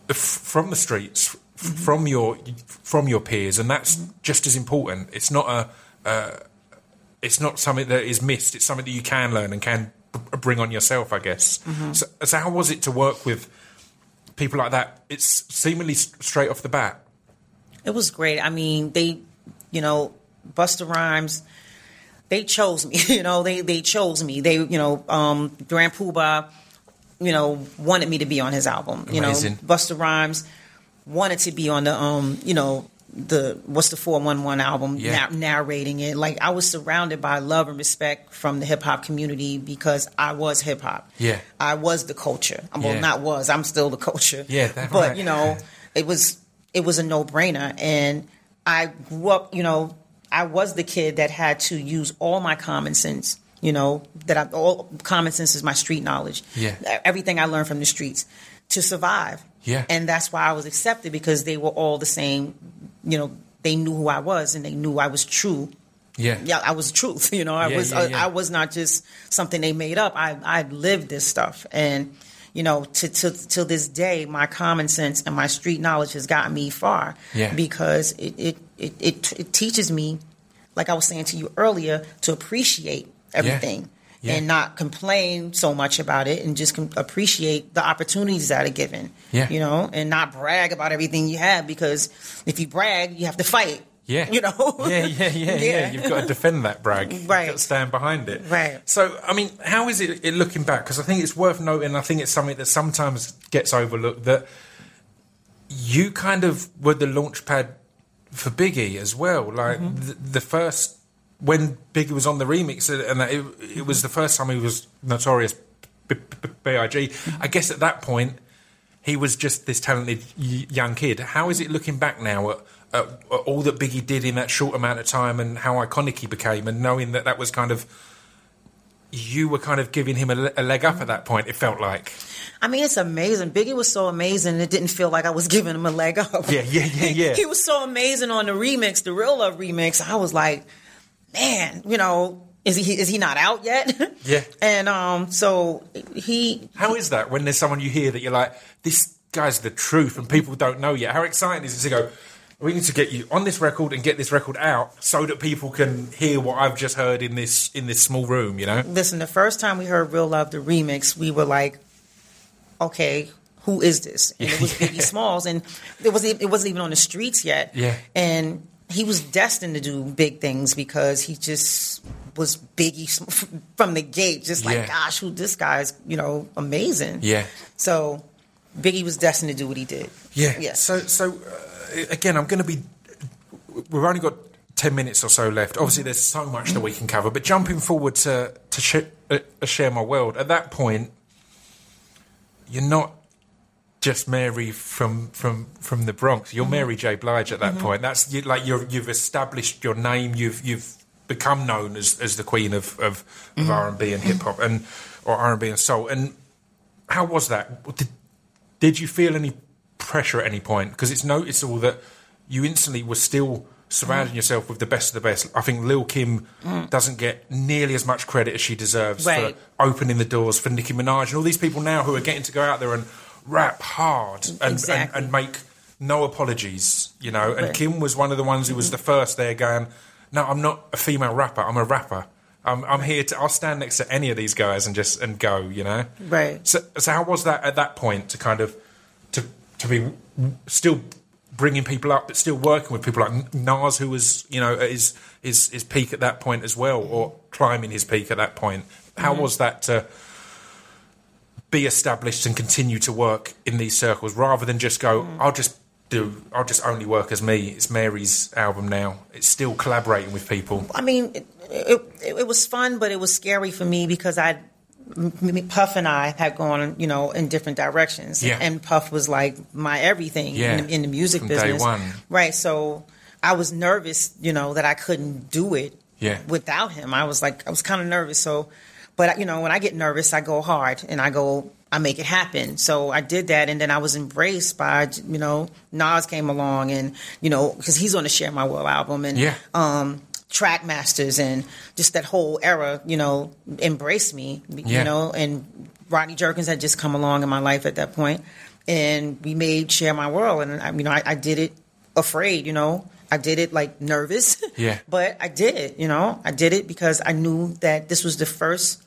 f- from the streets, f- from your from your peers, and that's just as important. It's not a it's not something that is missed. It's something that you can learn and can b- bring on yourself, I guess. So, so how was it to work with people like that? It's seemingly straight off the bat. It was great. I mean, they, you know, Busta Rhymes, they chose me. You know, they they chose me. They, you know, um, Grand Puba, you know, wanted me to be on his album. You Amazing. know, Busta Rhymes wanted to be on the, um, you know, the what's the four one one album, Yeah. na- narrating it. Like I was surrounded by love and respect from the hip hop community because I was hip hop. Yeah. I was the culture. Well, Yeah. not was. I'm still the culture. Yeah, but right. you know, it was it was a no brainer, and I grew up. You know, I was the kid that had to use all my common sense. You know, that I, all common sense is my street knowledge. Yeah. everything I learned from the streets to survive. Yeah. and that's why I was accepted because they were all the same. You know, they knew who I was and they knew I was true Yeah. yeah, I was truth. You know, I Yeah, was yeah, uh, yeah. I, was not just something they made up. I I lived this stuff, and you know, to to to this day, my common sense and my street knowledge has gotten me far. Yeah. because it it it it, it teaches me, like I was saying to you earlier, to appreciate everything. Yeah. And not complain so much about it, and just appreciate the opportunities that are given. Yeah. you know, and not brag about everything you have because if you brag, you have to fight. Yeah. you know. Yeah, yeah, yeah, yeah. Yeah. You've got to defend that brag. You've Right. got to stand behind it. Right. So, I mean, how is it, it looking back? Because I think it's worth noting, I think it's something that sometimes gets overlooked, that you kind of were the launch pad for Biggie as well. Like, mm-hmm. the, the first, when Biggie was on the remix, uh, and it, it was the first time he was notorious B.I.G., I guess at that point, he was just this talented young kid. How is it looking back now at, at, at all that Biggie did in that short amount of time and how iconic he became, and knowing that that was kind of you were kind of giving him a, a leg up at that point. It felt like, I mean, it's amazing. Biggie was so amazing. It didn't feel like I was giving him a leg up. yeah, yeah, yeah, yeah. he was so amazing on the remix, the Real Love remix. I was like, man, you know, is he is he not out yet? Yeah. And um, so he How is that when there's someone you hear that you're like, this guy's the truth, and people don't know yet? How exciting is it to go? We need to get you on this record and get this record out so that people can hear what I've just heard in this in this small room. You know? listen. The first time we heard Real Love, the remix, we were like, okay. Who is this? And it was Biggie Smalls, and it was it wasn't even on the streets yet. Yeah. and he was destined to do big things because he just was Biggie from the gate. Just like, Yeah. gosh, who this guy's, you know, amazing. Yeah. So Biggie was destined to do what he did. Yeah. Yeah. So, so uh, again, I'm going to be. We've only got ten minutes or so left. Obviously, there's so much that we can cover. But jumping forward to to sh- uh, uh, share my world. At that point, you're not just Mary from from from the Bronx. You're mm-hmm. Mary J. Blige at that mm-hmm. point. That's you, like you're, you've established your name. You've you've become known as, as the queen of of, of mm-hmm. R and B and hip hop and or R and B and soul. And how was that? Did, did you feel any pressure at any point? Because it's noticeable that you instantly were still surrounding mm. yourself with the best of the best. I think Lil Kim mm. doesn't get nearly as much credit as she deserves Right. for opening the doors for Nicki Minaj and all these people now who are getting to go out there and rap hard and, Exactly. and, and make no apologies, you know. And Right. Kim was one of the ones who was the mm-hmm. first there going, no, I'm not a female rapper, I'm a rapper. I'm, I'm here to. I'll stand next to any of these guys and just and go. You know, Right. so, so how was that at that point to kind of to to be still bringing people up, but still working with people like Nas, who was you know at his his his peak at that point as well, or climbing his peak at that point. How mm-hmm. was that to be established and continue to work in these circles rather than just go? Mm. I'll just do. I'll just only work as me. It's Mary's album now. It's still collaborating with people. I mean, it, it, it was fun, but it was scary for me because I, Puff and I had gone, you know, in different directions. Yeah. And Puff was like my everything Yeah. in, the, in the music From business. Right. So I was nervous, you know, that I couldn't do it Yeah. without him. I was like, I was kind of nervous. So, but you know, when I get nervous, I go hard and I go, I make it happen. So I did that, and then I was embraced by, you know, Nas came along, and you know, because he's on the Share My World album, and Yeah. um, Track Masters, and just that whole era, you know, embraced me, Yeah. you know, and Rodney Jerkins had just come along in my life at that point, and we made Share My World, and I, you know, I, I did it afraid, you know. I did it like nervous, Yeah. but I did it, you know. I did it because I knew that this was the first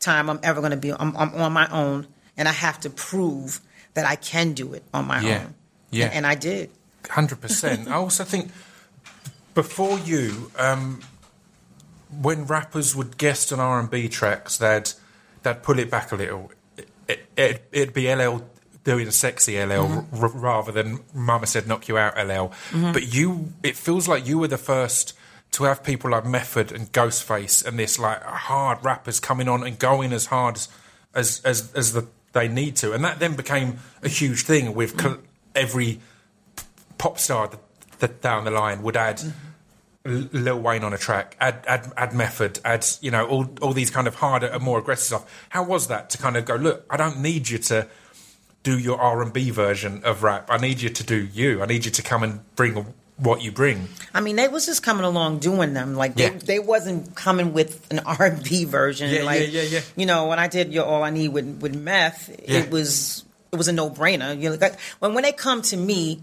time I'm ever going to be. I'm, I'm on my own, and I have to prove that I can do it on my Yeah. own. Yeah. and, and I did. Hundred percent. I also think before you, um, when rappers would guest on R and B tracks, they'd they'd pull it back a little. It, it, it'd be LL doing a sexy LL mm-hmm. r- rather than Mama said knock you out LL. Mm-hmm. But you, it feels like you were the first to have people like Method and Ghostface and this like hard rappers coming on and going as hard as as as, as the, they need to, and that then became a huge thing with col- every pop star that, that down the line would add mm-hmm. L- Lil Wayne on a track, add add add Method, add you know all all these kind of harder and more aggressive stuff. How was that to kind of go? Look, I don't need you to do your R and B version of rap. I need you to do you. I need you to come and bring what you bring. I mean, they was just coming along doing them. Like they, Yeah. they wasn't coming with an R and B version. Yeah, like, yeah, yeah, yeah. You know, when I did your All I Need with with Meth, Yeah. it was it was a no brainer. You know, like, when when they come to me.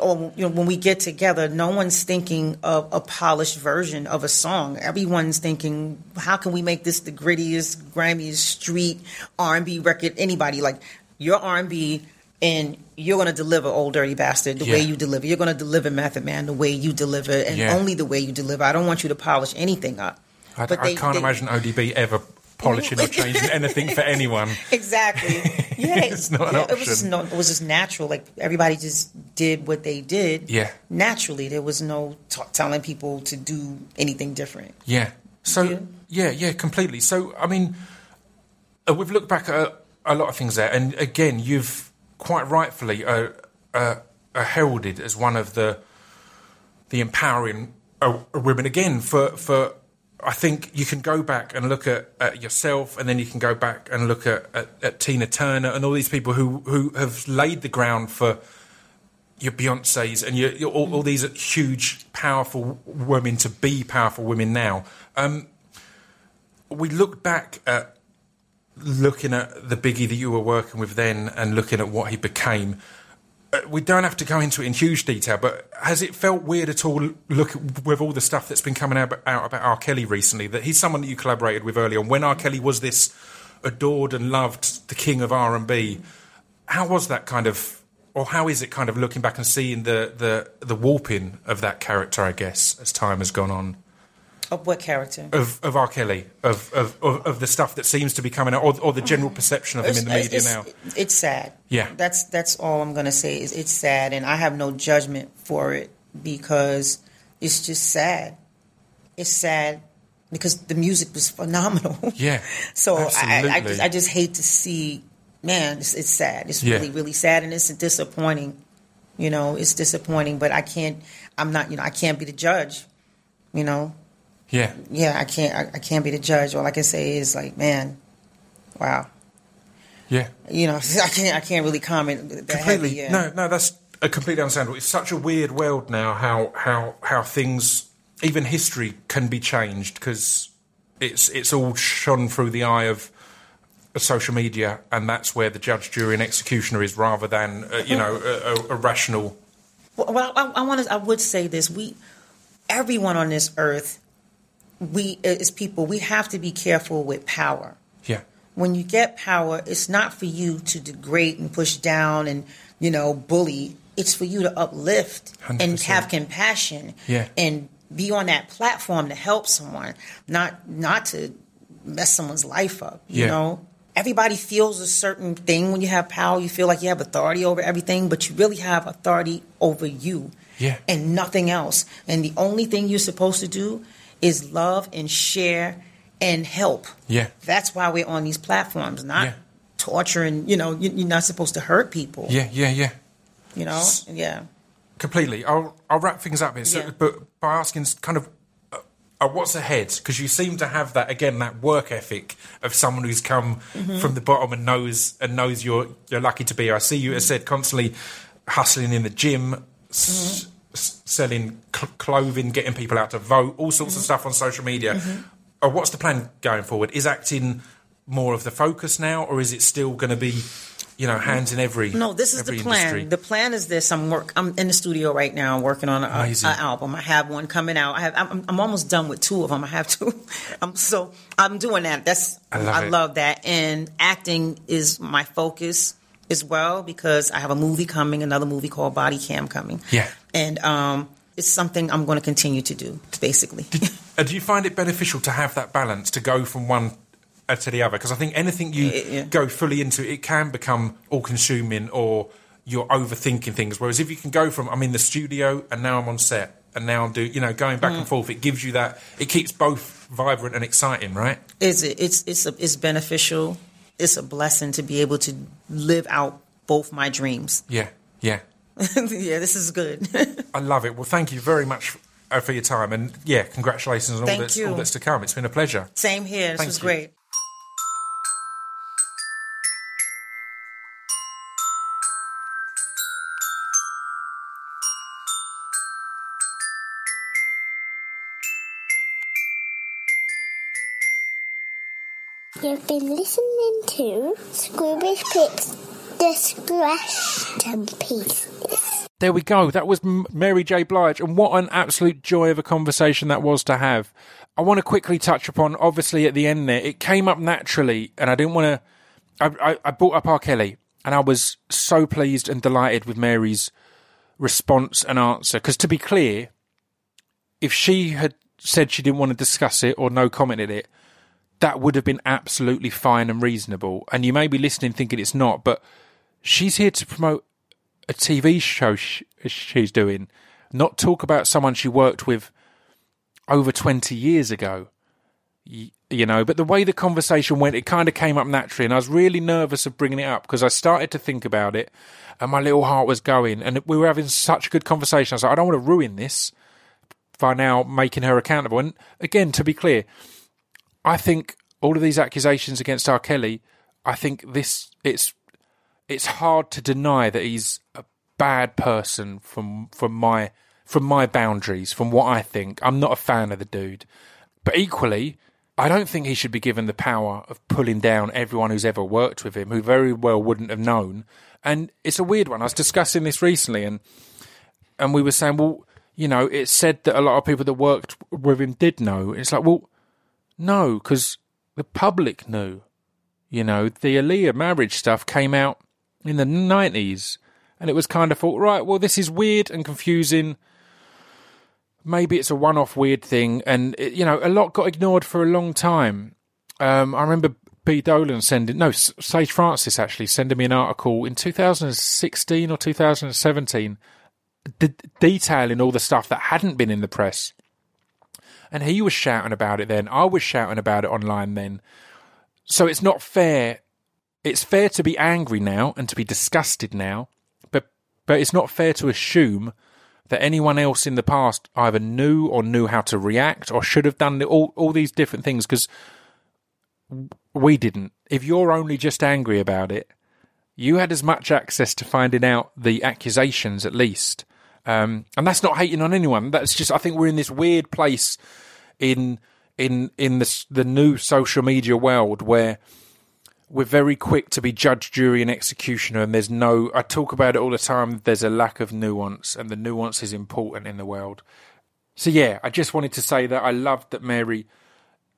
Or you know, when we get together, no one's thinking of a polished version of a song. Everyone's thinking, how can we make this the grittiest, grimiest street R and B record? Anybody like your R and you're going to deliver "Ol' Dirty Bastard" the way you deliver. You're going to deliver "Method Man" the way you deliver, and Yeah. only the way you deliver. I don't want you to polish anything up. I, But I they- can't they- imagine ODB ever polishing or changing anything for anyone. Exactly. Yeah, It's not yeah, It was just no, it was just natural. Like everybody just did what they did. Yeah. Naturally, there was no t- telling people to do anything different. Yeah. So Yeah. yeah, yeah, completely. So I mean, uh, we've looked back at a lot of things there, and again, you've quite rightfully uh, uh, uh, heralded as one of the the empowering uh, women. Again, for for I think you can go back and look at, at yourself, and then you can go back and look at, at, at Tina Turner and all these people who who have laid the ground for your Beyonces and your, your all, all these huge, powerful women to be powerful women now. Um, we look back at looking at the biggie that you were working with then and looking at what he became. Uh, we don't have to go into it in huge detail, but has it felt weird at all? Look with all the stuff that's been coming out, out about R. Kelly recently, that he's someone that you collaborated with early on. When R. Kelly was this adored and loved, the king of R and B, how was that kind of, or how is it kind of looking back and seeing the the the warping of that character? I guess as time has gone on. Of what character? of, of R. Kelly, of, of, of, of the stuff that seems to be coming out, or, or the general perception of him in the media it's, now. It's sad. Yeah. That's that's all I'm gonna say. Is it's sad, and I have no judgment for it because it's just sad. It's sad because the music was phenomenal. Yeah, so I, I just I just hate to see. Man, it's, it's sad. It's Yeah. really really sad, and it's disappointing. You know, it's disappointing, but I can't. I'm not. You know, I can't be the judge. You know, Yeah, yeah, I can't. I, I can't be the judge. All I can say is like, man, wow. yeah. You know, I can't. I can't really comment. That completely. Heavy, yeah. No, no, that's a completely understandable. It's such a weird world now. How how how things, even history, can be changed because it's it's all shone through the eye of of social media, and that's where the judge, jury, and executioner is, rather than uh, you know a, a, a rational. Well, well I, I want to. I would say this: we, everyone on this earth, we as people, we have to be careful with power. Yeah, When you get power, it's not for you to degrade and push down and you know bully. It's for you to uplift and 100%. have compassion. Yeah. and be on that platform to help someone, not not to mess someone's life up. You Yeah. know, everybody feels a certain thing when you have power. You feel like you have authority over everything, but you really have authority over you. Yeah. and nothing else. And the only thing you're supposed to do is love and share and help. Yeah. That's why we're on these platforms, not Yeah. torturing. You know, you- you're not supposed to hurt people. yeah, yeah, yeah. You know, yeah. completely. I'll I'll wrap things up here, so, Yeah. but by asking kind of uh, uh, what's ahead because you seem to have that again that work ethic of someone who's come Mm-hmm. from the bottom and knows and knows you're you're lucky to be. I see you, as said, constantly hustling in the gym. S- s- selling cl- clothing, getting people out to vote, all sorts of Mm-hmm. stuff on social media. Uh, what's the plan going forward? Is acting more of the focus now, or is it still going to be, you know, hands in every? No, this is the plan. industry? The plan is this. I'm work. I'm in the studio right now I'm working on an album. I have one coming out. I have. I'm, I'm almost done with two of them. I have two. I'm so I'm doing that. That's I love it. love that. And acting is my focus as well because I have a movie coming, another movie called Body Cam coming. Yeah. and um, it's something I'm going to continue to do. Basically, Uh, do you find it beneficial to have that balance to go from one uh, to the other? Because I think anything you yeah. go fully into, it can become all consuming or you're overthinking things. Whereas if you can go from I'm in the studio and now I'm on set and now I'm do you know going back Mm. and forth, it gives you that. It keeps both vibrant and exciting, right? is it? It's it's a, it's beneficial. It's a blessing to be able to live out both my dreams. Yeah, yeah. yeah, this is good. I love it. Well, thank you very much uh, for your time, and yeah, congratulations on all that's all that's to come. It's been a pleasure. Same here. This Thank was you. great. You've been listening to Scroobius Pip's Distraction Pieces. There we go. That was Mary J. Blige, and what an absolute joy of a conversation that was to have. I want to quickly touch upon, obviously, at the end there, it came up naturally, and I didn't want to. I, I, I brought up R. Kelly, and I was so pleased and delighted with Mary's response and answer. Because to be clear, if she had said she didn't want to discuss it or no commented it, that would have been absolutely fine and reasonable. And you may be listening thinking it's not, but she's here to promote a TV show sh- she's doing, not talk about someone she worked with over 20 years ago. Y- You know, but the way the conversation went, it kind of came up naturally. And I was really nervous of bringing it up because I started to think about it and my little heart was going. And we were having such a good conversation. I was like, I don't want to ruin this by now making her accountable. And again, to be clear, I think all of these accusations against R. Kelly, I think this it's it's hard to deny that he's a bad person from from my from my boundaries, from what I think. I'm not a fan of the dude. But equally, I don't think he should be given the power of pulling down everyone who's ever worked with him, who very well wouldn't have known. And it's a weird one. I was discussing this recently and and we were saying, well, you know, it's said that a lot of people that worked with him did know. It's like, well, no, because the public knew. You know, the Aaliyah marriage stuff came out in the 90s, and it was kind of thought, right, well, this is weird and confusing, maybe it's a one-off weird thing, and it, you know, a lot got ignored for a long time. Um, I remember B. Dolan sending no Sage Francis actually sending me an article in 2016 or 2017, de- detailing all the stuff that hadn't been in the press, and he was shouting about it then. I was shouting about it online then. So it's not fair. It's fair to be angry now and to be disgusted now, but but it's not fair to assume that anyone else in the past either knew or knew how to react or should have done all all these different things because we didn't. If you're only just angry about it, you had as much access to finding out the accusations at least. Um, and that's not hating on anyone. That's just I think we're in this weird place in in in the the new social media world where we're very quick to be judge, jury, and executioner, and there's no. I talk about it all the time. There's a lack of nuance, and the nuance is important in the world. So yeah, I just wanted to say that I loved that Mary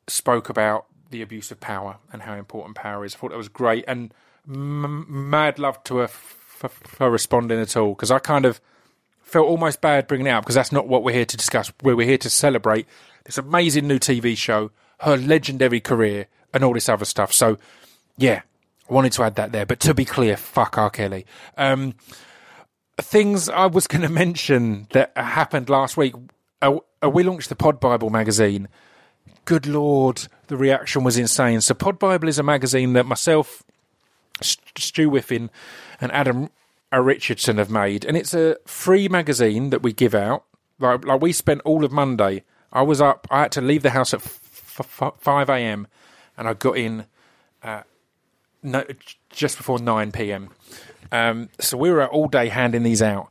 spoke about the abuse of power and how important power is. I thought that was great, and m- mad love to her f- f- for responding at all because I kind of felt almost bad bringing it up because that's not what we're here to discuss. We're, we're here to celebrate this amazing new TV show, her legendary career, and all this other stuff. So, yeah, I wanted to add that there. But to be clear, fuck R. Kelly. Um, things I was going to mention that happened last week. Uh, uh, we launched the Pod Bible magazine. Good Lord, the reaction was insane. So, Pod Bible is a magazine that myself, St- Stu Whiffin, and Adam uh, Richardson have made, and it's a free magazine that we give out. Like, like we spent all of Monday. I was up. I had to leave the house at f- f- five a.m. and I got in uh, no, just before nine p.m. Um, so we were out all day handing these out,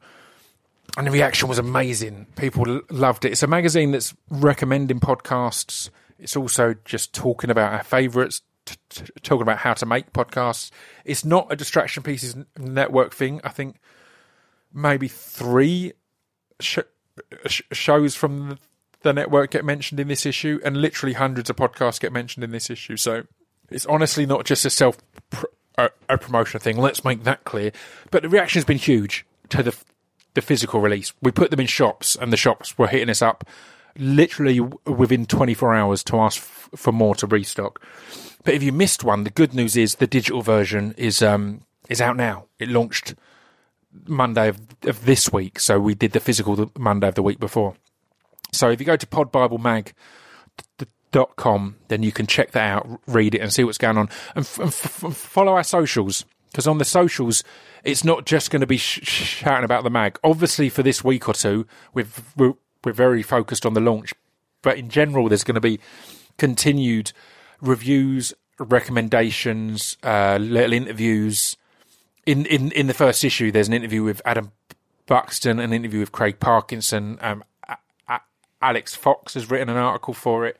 and the reaction was amazing. People l- loved it. It's a magazine that's recommending podcasts. It's also just talking about our favourites, t- talking about how to make podcasts. It's not a distraction pieces network thing. I think maybe three sh- sh- shows from the, the network get mentioned in this issue, and literally hundreds of podcasts get mentioned in this issue. So it's honestly not just a self pr- a, a promotion thing. Let's make that clear. But the reaction has been huge to the the physical release. We put them in shops, and the shops were hitting us up literally within 24 hours to ask f- for more to restock. But if you missed one, the good news is the digital version is um is out now. It launched Monday of, of this week, so we did the physical the Monday of the week before. So if you go to podbiblemag.com, then you can check that out, read it, and see what's going on, and, f- and f- follow our socials because on the socials, it's not just going to be sh- shouting about the mag. Obviously, for this week or two, we've, we're we're very focused on the launch, but in general, there's going to be continued reviews, recommendations, uh, little interviews. In, in in the first issue, there's an interview with Adam Buxton, an interview with Craig Parkinson. Um, Alex Fox has written an article for it.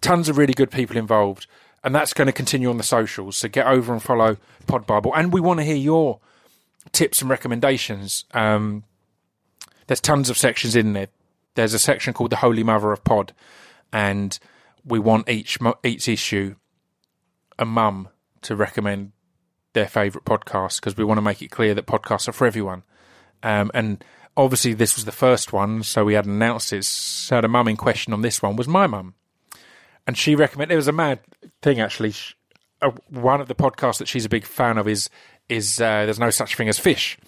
Tons of really good people involved, and that's going to continue on the socials. So get over and follow Pod Bible, and we want to hear your tips and recommendations. Um, there's tons of sections in there. There's a section called the Holy Mother of Pod, and we want each each issue a mum to recommend their favourite podcast because we want to make it clear that podcasts are for everyone. Um, and obviously, this was the first one, so we hadn't announced it. So the mum in question on this one was my mum, and she recommended. It was a mad thing actually. Uh, one of the podcasts that she's a big fan of is is uh, there's no such thing as fish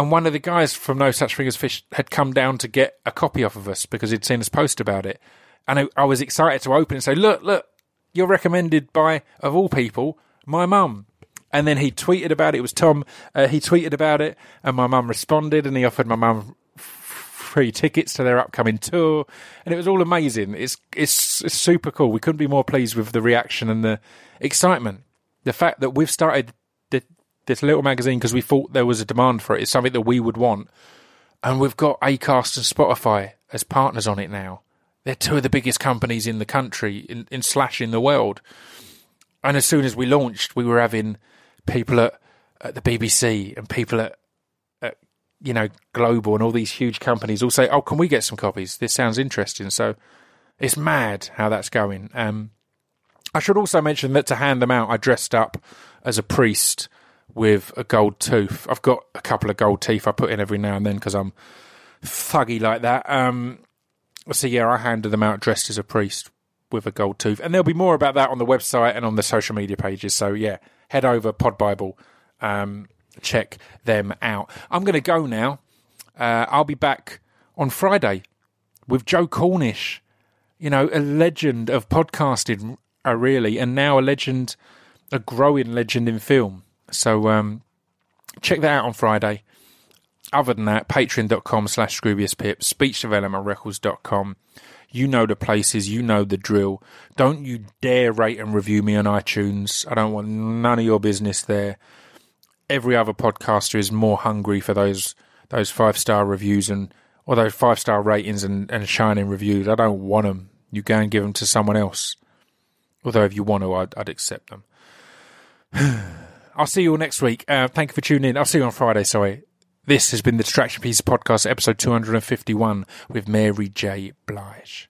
and one of the guys from No Such Thing as Fish had come down to get a copy off of us because he'd seen us post about it. And I, I was excited to open and say, look, look, you're recommended by, of all people, my mum. And then he tweeted about it. It was Tom. Uh, he tweeted about it, and my mum responded, and he offered my mum free tickets to their upcoming tour, and it was all amazing. It's, it's it's super cool. We couldn't be more pleased with the reaction and the excitement. The fact that we've started the, this little magazine because we thought there was a demand for it is something that we would want, and we've got Acast and Spotify as partners on it now. They're two of the biggest companies in the country, in, in slash in the world. And as soon as we launched, we were having people at, at the BBC and people at, at, you know, Global and all these huge companies all say, oh, can we get some copies? This sounds interesting. So it's mad how that's going. Um, I should also mention that to hand them out, I dressed up as a priest with a gold tooth. I've got a couple of gold teeth I put in every now and then because I'm thuggy like that. Um, so yeah, I handed them out dressed as a priest with a gold tooth, and there'll be more about that on the website and on the social media pages. So yeah, head over Pod Bible, um, check them out. I'm going to go now. Uh, I'll be back on Friday with Joe Cornish, you know, a legend of podcasting, uh, really, and now a legend, a growing legend in film. So um, check that out on Friday. Other than that, patreon.com slash scroobiuspip, speechdevelopmentrecords.com. You know the places, you know the drill. Don't you dare rate and review me on iTunes. I don't want none of your business there. Every other podcaster is more hungry for those those five star reviews and or those five star ratings and, and shining reviews. I don't want them. You go and give them to someone else. Although if you want to, I'd, I'd accept them. I'll see you all next week. Uh, thank you for tuning in. I'll see you on Friday. Sorry. This has been the Distraction Pieces Podcast, episode 251 with Mary J. Blige.